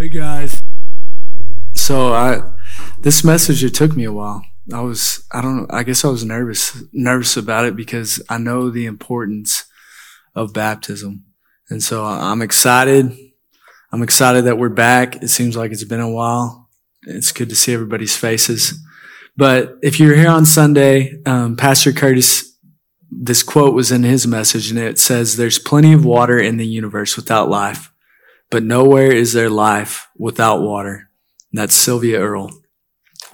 Hey guys. So I, this message it took me a while. I was I don't I guess I was nervous nervous about it because I know the importance of baptism, and so I'm excited. I'm excited that we're back. It seems like it's been a while. It's good to see everybody's faces. But if you're here on Sunday, um, Pastor Curtis, this quote was in his message, and it says, "There's plenty of water in the universe without life, but nowhere is there life without water." And that's Sylvia Earle.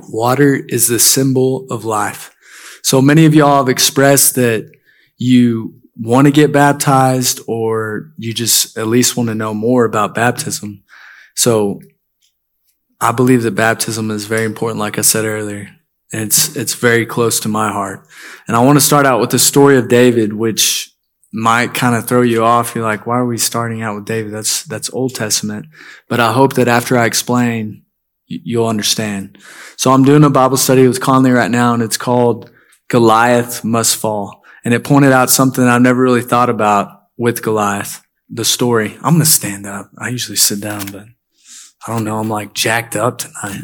Water is the symbol of life. So many of y'all have expressed that you want to get baptized or you just at least want to know more about baptism. So I believe that baptism is very important, like I said earlier. And it's, it's very close to my heart. And I want to start out with the story of David, which might kind of throw you off. You're like, why are we starting out with David? That's, that's Old Testament. But I hope that after I explain, you'll understand. So I'm doing a Bible study with Conley right now and it's called Goliath Must Fall. And it pointed out something I've never really thought about with Goliath, the story. I'm going to stand up. I usually sit down, but I don't know. I'm like jacked up tonight.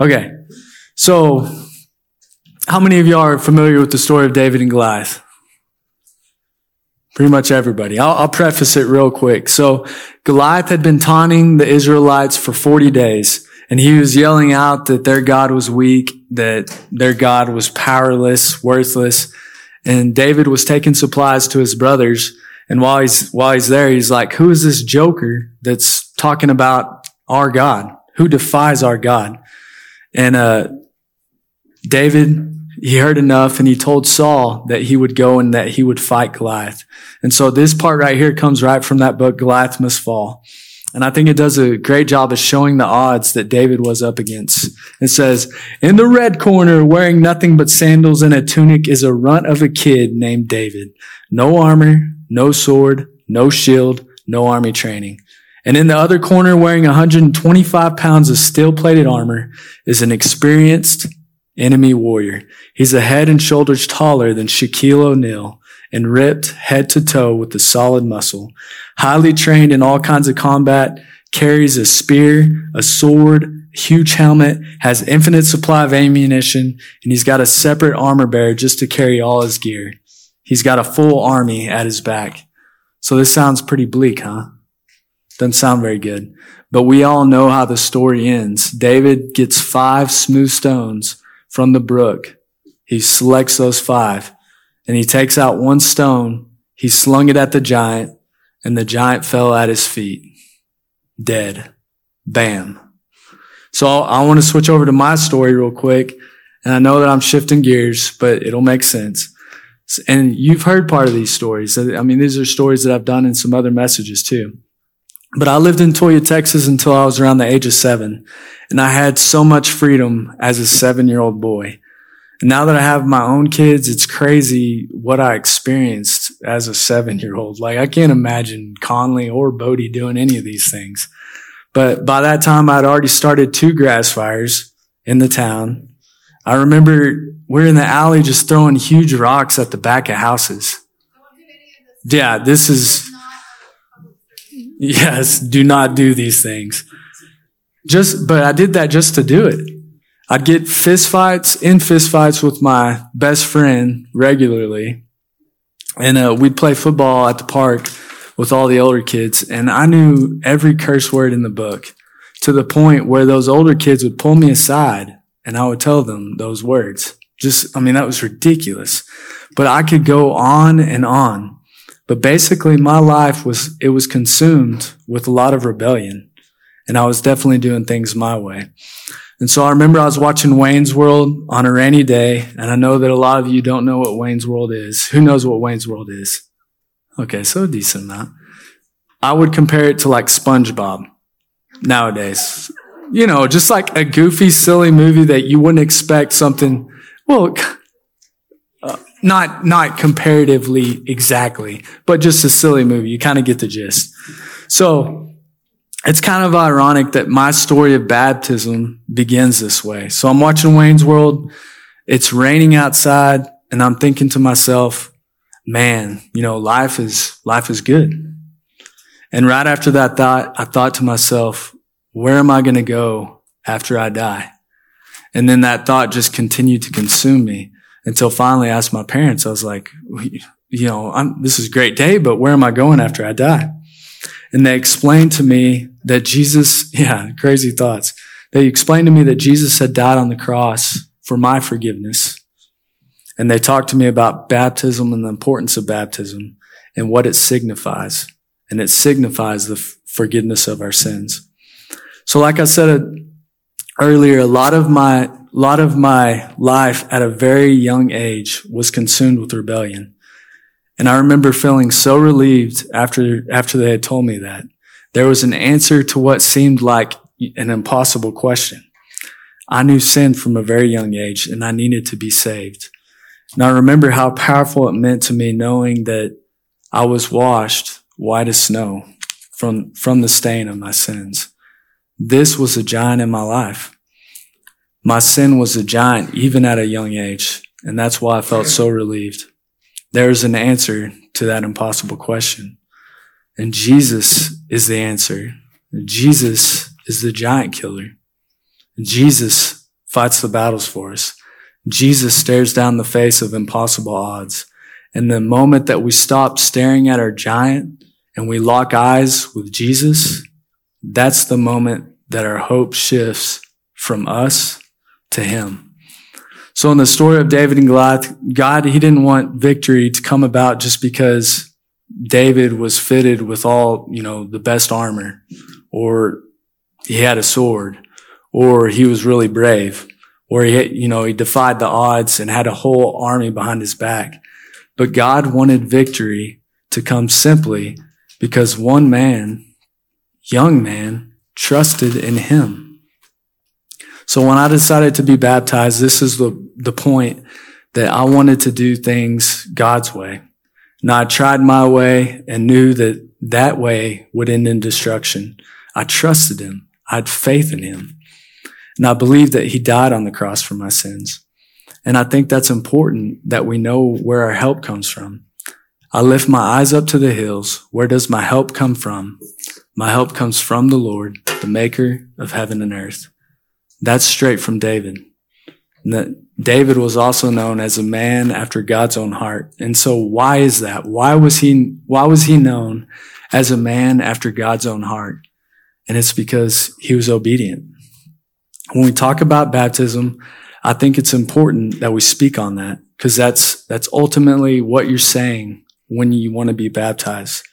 Okay. So how many of y'all are familiar with the story of David and Goliath? Pretty much everybody. I'll, I'll, preface it real quick. So Goliath had been taunting the Israelites for 40 days. And he was yelling out that their God was weak, that their God was powerless, worthless. And David was taking supplies to his brothers. And while he's, while he's there, he's like, who is this joker that's talking about our God? Who defies our God? And, uh, David, he heard enough and he told Saul that he would go and that he would fight Goliath. And so this part right here comes right from that book, Goliath Must Fall. And I think it does a great job of showing the odds that David was up against. It says, in the red corner, wearing nothing but sandals and a tunic is a runt of a kid named David. No armor, no sword, no shield, no army training. And in the other corner, wearing 125 pounds of steel plated armor is an experienced enemy warrior. He's a head and shoulders taller than Shaquille O'Neal and ripped head to toe with the solid muscle. Highly trained in all kinds of combat, carries a spear, a sword, huge helmet, has infinite supply of ammunition, and he's got a separate armor bearer just to carry all his gear. He's got a full army at his back. So this sounds pretty bleak, huh? Doesn't sound very good. But we all know how the story ends. David gets five smooth stones from the brook. He selects those five and he takes out one stone. He slung it at the giant and the giant fell at his feet, dead. Bam. So I want to switch over to my story real quick. And I know that I'm shifting gears, but it'll make sense. And you've heard part of these stories. I mean, these are stories that I've done in some other messages too. But I lived in Toyah, Texas until I was around the age of seven. And I had so much freedom as a seven year old boy. And now that I have my own kids, it's crazy what I experienced as a seven year old. Like I can't imagine Conley or Bodie doing any of these things. But by that time, I'd already started two grass fires in the town. I remember we're in the alley just throwing huge rocks at the back of houses. Yeah, this is, yes, do not do these things. Just, but I did that just to do it. I'd get fistfights in fistfights with my best friend regularly. And uh, we'd play football at the park with all the older kids. And I knew every curse word in the book to the point where those older kids would pull me aside and I would tell them those words. Just, I mean, that was ridiculous. But I could go on and on. But basically my life was, it was consumed with a lot of rebellion. And I was definitely doing things my way. And so I remember I was watching Wayne's World on a rainy day, and I know that a lot of you don't know what Wayne's World is. Who knows what Wayne's World is? Okay, so a decent amount. I would compare it to like SpongeBob nowadays. You know, just like a goofy, silly movie that you wouldn't expect something, well, not, not comparatively exactly, but just a silly movie. You kind of get the gist. So it's kind of ironic that my story of baptism begins this way. So I'm watching Wayne's World. It's raining outside and I'm thinking to myself, man, you know, life is, life is good. And right after that thought, I thought to myself, where am I going to go after I die? And then that thought just continued to consume me until finally I asked my parents, I was like, you know, I'm, this is a great day, but where am I going after I die? And they explained to me that Jesus, yeah, crazy thoughts. They explained to me that Jesus had died on the cross for my forgiveness. And they talked to me about baptism and the importance of baptism and what it signifies. And it signifies the forgiveness of our sins. So like I said uh, earlier, a lot of my, a lot of my life at a very young age was consumed with rebellion. And I remember feeling so relieved after, after they had told me that. There was an answer to what seemed like an impossible question. I knew sin from a very young age and I needed to be saved. And I remember how powerful it meant to me knowing that I was washed white as snow from, from the stain of my sins. This was a giant in my life. My sin was a giant even at a young age. And that's why I felt so relieved. There's an answer to that impossible question. And Jesus is the answer. Jesus is the giant killer. Jesus fights the battles for us. Jesus stares down the face of impossible odds. And the moment that we stop staring at our giant and we lock eyes with Jesus, that's the moment that our hope shifts from us to him. So in the story of David and Goliath, God, he didn't want victory to come about just because David was fitted with all, you know, the best armor or he had a sword or he was really brave or he, you know, he defied the odds and had a whole army behind his back. But God wanted victory to come simply because one man, young man, trusted in him. So when I decided to be baptized, this is the, the point that I wanted to do things God's way. Now I tried my way and knew that that way would end in destruction. I trusted him. I had faith in him. And I believed that he died on the cross for my sins. And I think that's important that we know where our help comes from. I lift my eyes up to the hills. Where does my help come from? My help comes from the Lord, the maker of heaven and earth. That's straight from David. David was also known as a man after God's own heart. And so why is that? Why was he, why was he known as a man after God's own heart? And it's because he was obedient. When we talk about baptism, I think it's important that we speak on that because that's, that's ultimately what you're saying when you want to be baptized.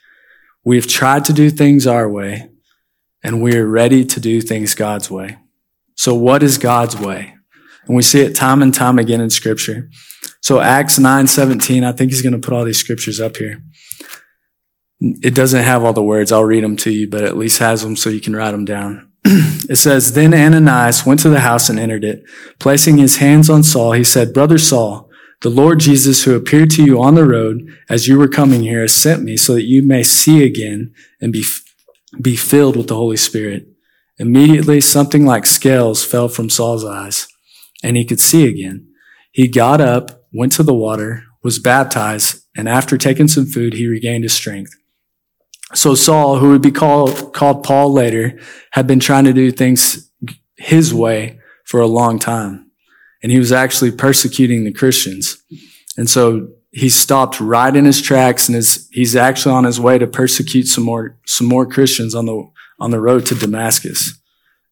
We've tried to do things our way and we're ready to do things God's way. So what is God's way? And we see it time and time again in scripture. So Acts 9, 17, I think he's going to put all these scriptures up here. It doesn't have all the words. I'll read them to you, but at least has them so you can write them down. it says, Then Ananias went to the house and entered it. Placing his hands on Saul, he said, Brother Saul, the Lord Jesus who appeared to you on the road as you were coming here has sent me so that you may see again and be, be filled with the Holy Spirit. Immediately something like scales fell from Saul's eyes, and he could see again. He got up, went to the water, was baptized, and after taking some food, he regained his strength. So Saul, who would be called, called Paul later, had been trying to do things his way for a long time. And he was actually persecuting the Christians. And so he stopped right in his tracks and is, he's actually on his way to persecute some more, some more Christians on the, on the road to Damascus.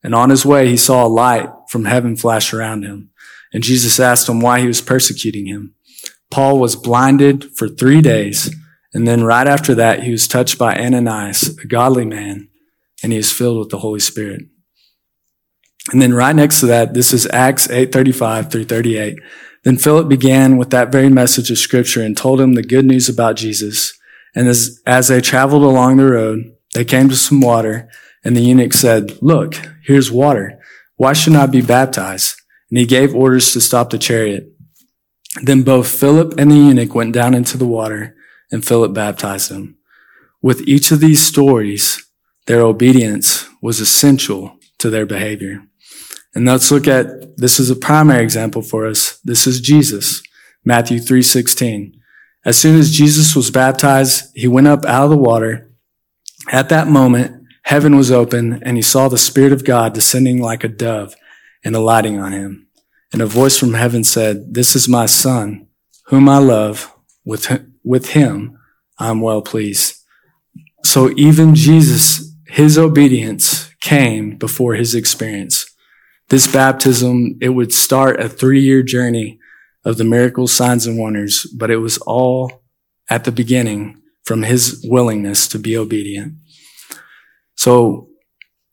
And on his way, he saw a light from heaven flash around him. And Jesus asked him why he was persecuting him. Paul was blinded for three days. And then right after that, he was touched by Ananias, a godly man, and he is filled with the Holy Spirit. And then right next to that, this is Acts 8:35 through 38. Then Philip began with that very message of scripture and told him the good news about Jesus. And as, as they traveled along the road, they came to some water, and the eunuch said, Look, here's water. Why shouldn't I be baptized? And he gave orders to stop the chariot. Then both Philip and the eunuch went down into the water, and Philip baptized him. With each of these stories, their obedience was essential to their behavior. And let's look at this is a primary example for us. This is Jesus, Matthew 3:16. As soon as Jesus was baptized, he went up out of the water at that moment, heaven was open and he saw the Spirit of God descending like a dove and alighting on him. And a voice from heaven said, This is my son, whom I love. With, with him, I'm well pleased. So even Jesus, his obedience came before his experience. This baptism, it would start a three year journey of the miracles, signs, and wonders, but it was all at the beginning from his willingness to be obedient. So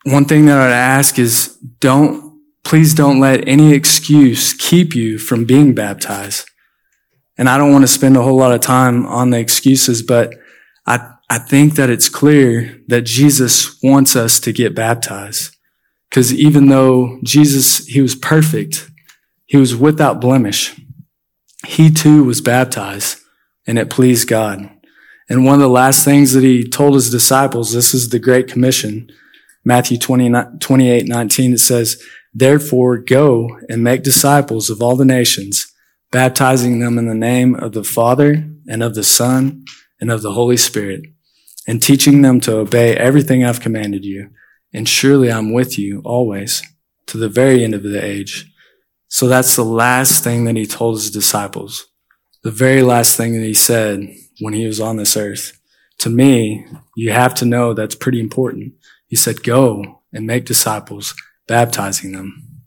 one thing that I'd ask is don't, please don't let any excuse keep you from being baptized. And I don't want to spend a whole lot of time on the excuses, but I, I think that it's clear that Jesus wants us to get baptized. Because even though Jesus, he was perfect, he was without blemish, he too was baptized and it pleased God. And one of the last things that he told his disciples, this is the Great Commission, Matthew 20, 28, 19, it says, Therefore go and make disciples of all the nations, baptizing them in the name of the Father and of the Son and of the Holy Spirit, and teaching them to obey everything I've commanded you. And surely I'm with you always to the very end of the age. So that's the last thing that he told his disciples. The very last thing that he said when he was on this earth. To me, you have to know that's pretty important. He said, go and make disciples, baptizing them.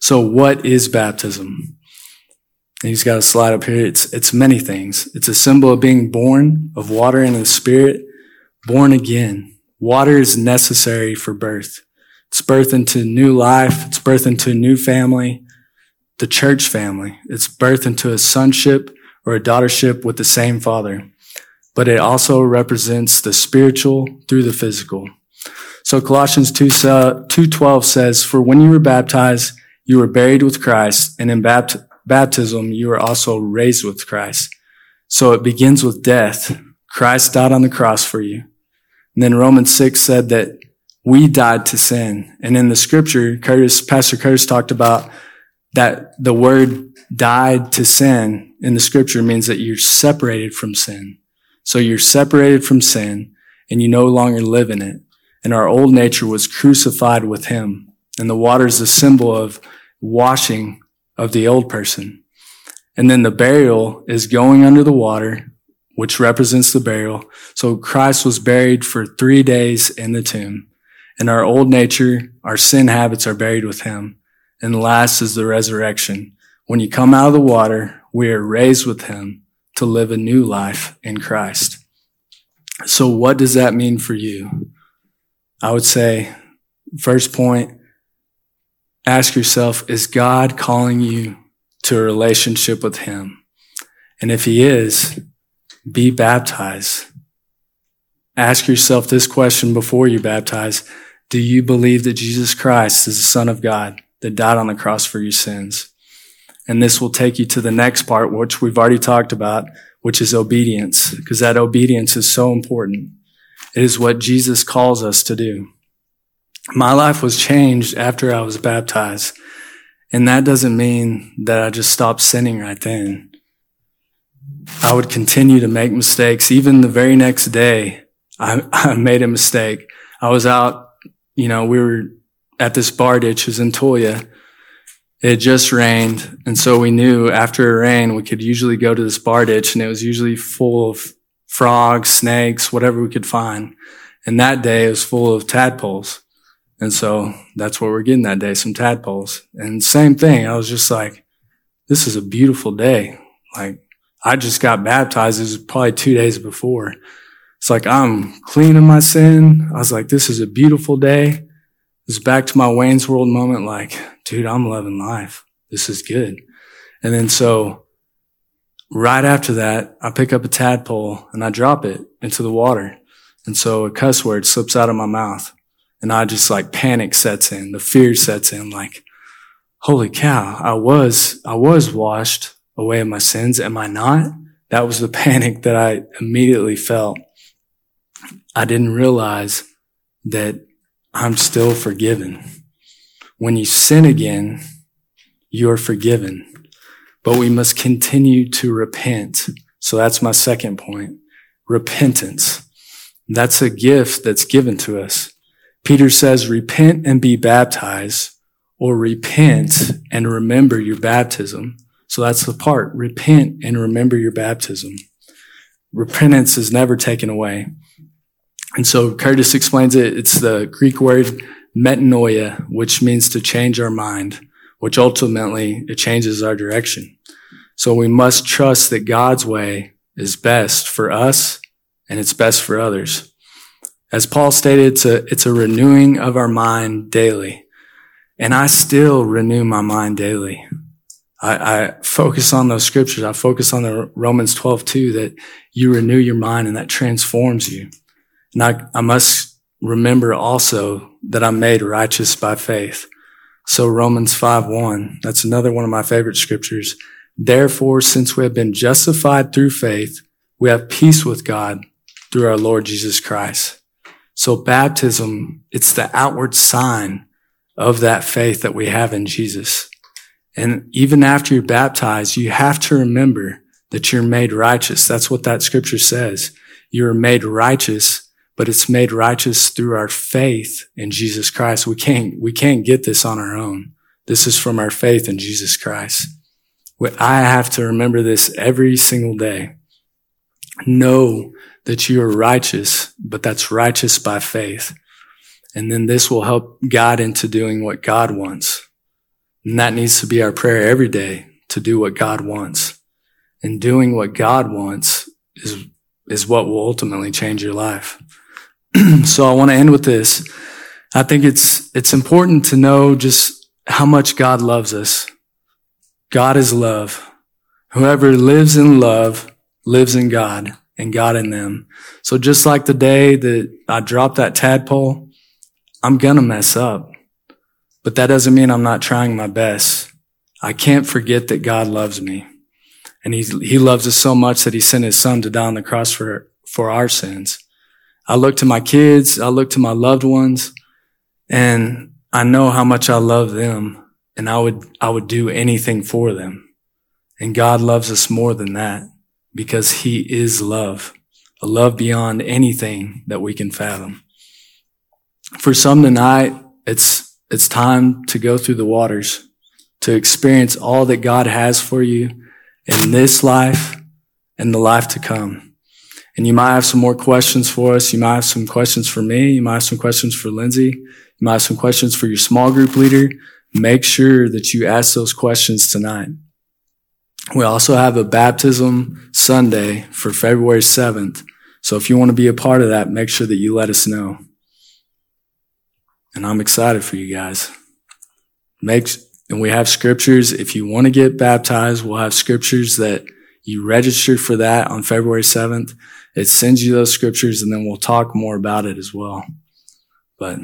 So what is baptism? And he's got a slide up here. It's, it's many things. It's a symbol of being born of water and the spirit, born again. Water is necessary for birth. It's birth into new life. It's birth into a new family, the church family. It's birth into a sonship or a daughtership with the same father, but it also represents the spiritual through the physical. So Colossians 2, 2.12 says, For when you were baptized, you were buried with Christ, and in bapt- baptism, you were also raised with Christ. So it begins with death. Christ died on the cross for you. And then Romans 6 said that we died to sin. And in the scripture, Curtis, Pastor Curtis talked about that the word died to sin in the scripture means that you're separated from sin. So you're separated from sin and you no longer live in it. And our old nature was crucified with him. And the water is a symbol of washing of the old person. And then the burial is going under the water, which represents the burial. So Christ was buried for three days in the tomb. And our old nature, our sin habits are buried with him. And last is the resurrection. When you come out of the water, we are raised with him to live a new life in Christ. So what does that mean for you? I would say, first point, ask yourself, is God calling you to a relationship with him? And if he is, be baptized. Ask yourself this question before you baptize. Do you believe that Jesus Christ is the Son of God? That died on the cross for your sins. And this will take you to the next part, which we've already talked about, which is obedience, because that obedience is so important. It is what Jesus calls us to do. My life was changed after I was baptized. And that doesn't mean that I just stopped sinning right then. I would continue to make mistakes. Even the very next day, I, I made a mistake. I was out, you know, we were at this bar ditch was in Toyah. It just rained. And so we knew after a rain, we could usually go to this bar ditch and it was usually full of frogs, snakes, whatever we could find. And that day it was full of tadpoles. And so that's what we're getting that day, some tadpoles. And same thing. I was just like, this is a beautiful day. Like I just got baptized. It was probably two days before. It's like I'm clean of my sin. I was like, this is a beautiful day was back to my Wayne's World moment, like, dude, I'm loving life. This is good. And then so right after that, I pick up a tadpole and I drop it into the water. And so a cuss word slips out of my mouth and I just like panic sets in. The fear sets in like, holy cow, I was, I was washed away of my sins. Am I not? That was the panic that I immediately felt. I didn't realize that I'm still forgiven. When you sin again, you are forgiven. But we must continue to repent. So that's my second point. Repentance. That's a gift that's given to us. Peter says, repent and be baptized or repent and remember your baptism. So that's the part. Repent and remember your baptism. Repentance is never taken away. And so Curtis explains it. It's the Greek word metanoia, which means to change our mind, which ultimately it changes our direction. So we must trust that God's way is best for us and it's best for others. As Paul stated, it's a, it's a renewing of our mind daily. And I still renew my mind daily. I, I, focus on those scriptures. I focus on the Romans 12 too, that you renew your mind and that transforms you. And I, I must remember also that I'm made righteous by faith. So Romans 5 1, that's another one of my favorite scriptures. Therefore, since we have been justified through faith, we have peace with God through our Lord Jesus Christ. So baptism, it's the outward sign of that faith that we have in Jesus. And even after you're baptized, you have to remember that you're made righteous. That's what that scripture says. You're made righteous, but it's made righteous through our faith in Jesus Christ. We can't, we can't get this on our own. This is from our faith in Jesus Christ. I have to remember this every single day. Know that you are righteous, but that's righteous by faith. And then this will help God into doing what God wants. And that needs to be our prayer every day to do what God wants. And doing what God wants is, is what will ultimately change your life. so I want to end with this. I think it's, it's important to know just how much God loves us. God is love. Whoever lives in love lives in God and God in them. So just like the day that I dropped that tadpole, I'm going to mess up. But that doesn't mean I'm not trying my best. I can't forget that God loves me. And he, he loves us so much that he sent his son to die on the cross for, for our sins. I look to my kids. I look to my loved ones and I know how much I love them and I would, I would do anything for them. And God loves us more than that because he is love, a love beyond anything that we can fathom. For some tonight, it's, it's time to go through the waters, to experience all that God has for you in this life and the life to come. And you might have some more questions for us. You might have some questions for me. You might have some questions for Lindsay. You might have some questions for your small group leader. Make sure that you ask those questions tonight. We also have a baptism Sunday for February 7th. So if you want to be a part of that, make sure that you let us know. And I'm excited for you guys. Makes, and we have scriptures. If you want to get baptized, we'll have scriptures that you register for that on February 7th. It sends you those scriptures and then we'll talk more about it as well. But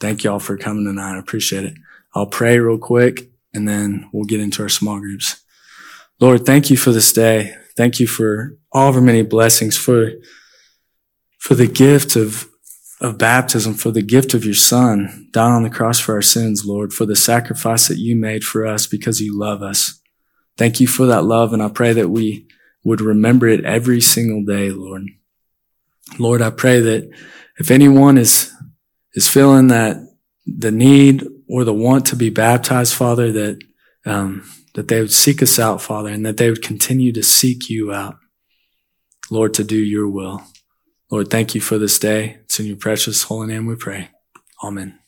thank y'all for coming tonight. I appreciate it. I'll pray real quick and then we'll get into our small groups. Lord, thank you for this day. Thank you for all of our many blessings, for, for the gift of of baptism for the gift of your son down on the cross for our sins, Lord, for the sacrifice that you made for us because you love us. Thank you for that love. And I pray that we would remember it every single day, Lord. Lord, I pray that if anyone is, is feeling that the need or the want to be baptized, Father, that, um, that they would seek us out, Father, and that they would continue to seek you out, Lord, to do your will. Lord, thank you for this day. It's in your precious holy name we pray. Amen.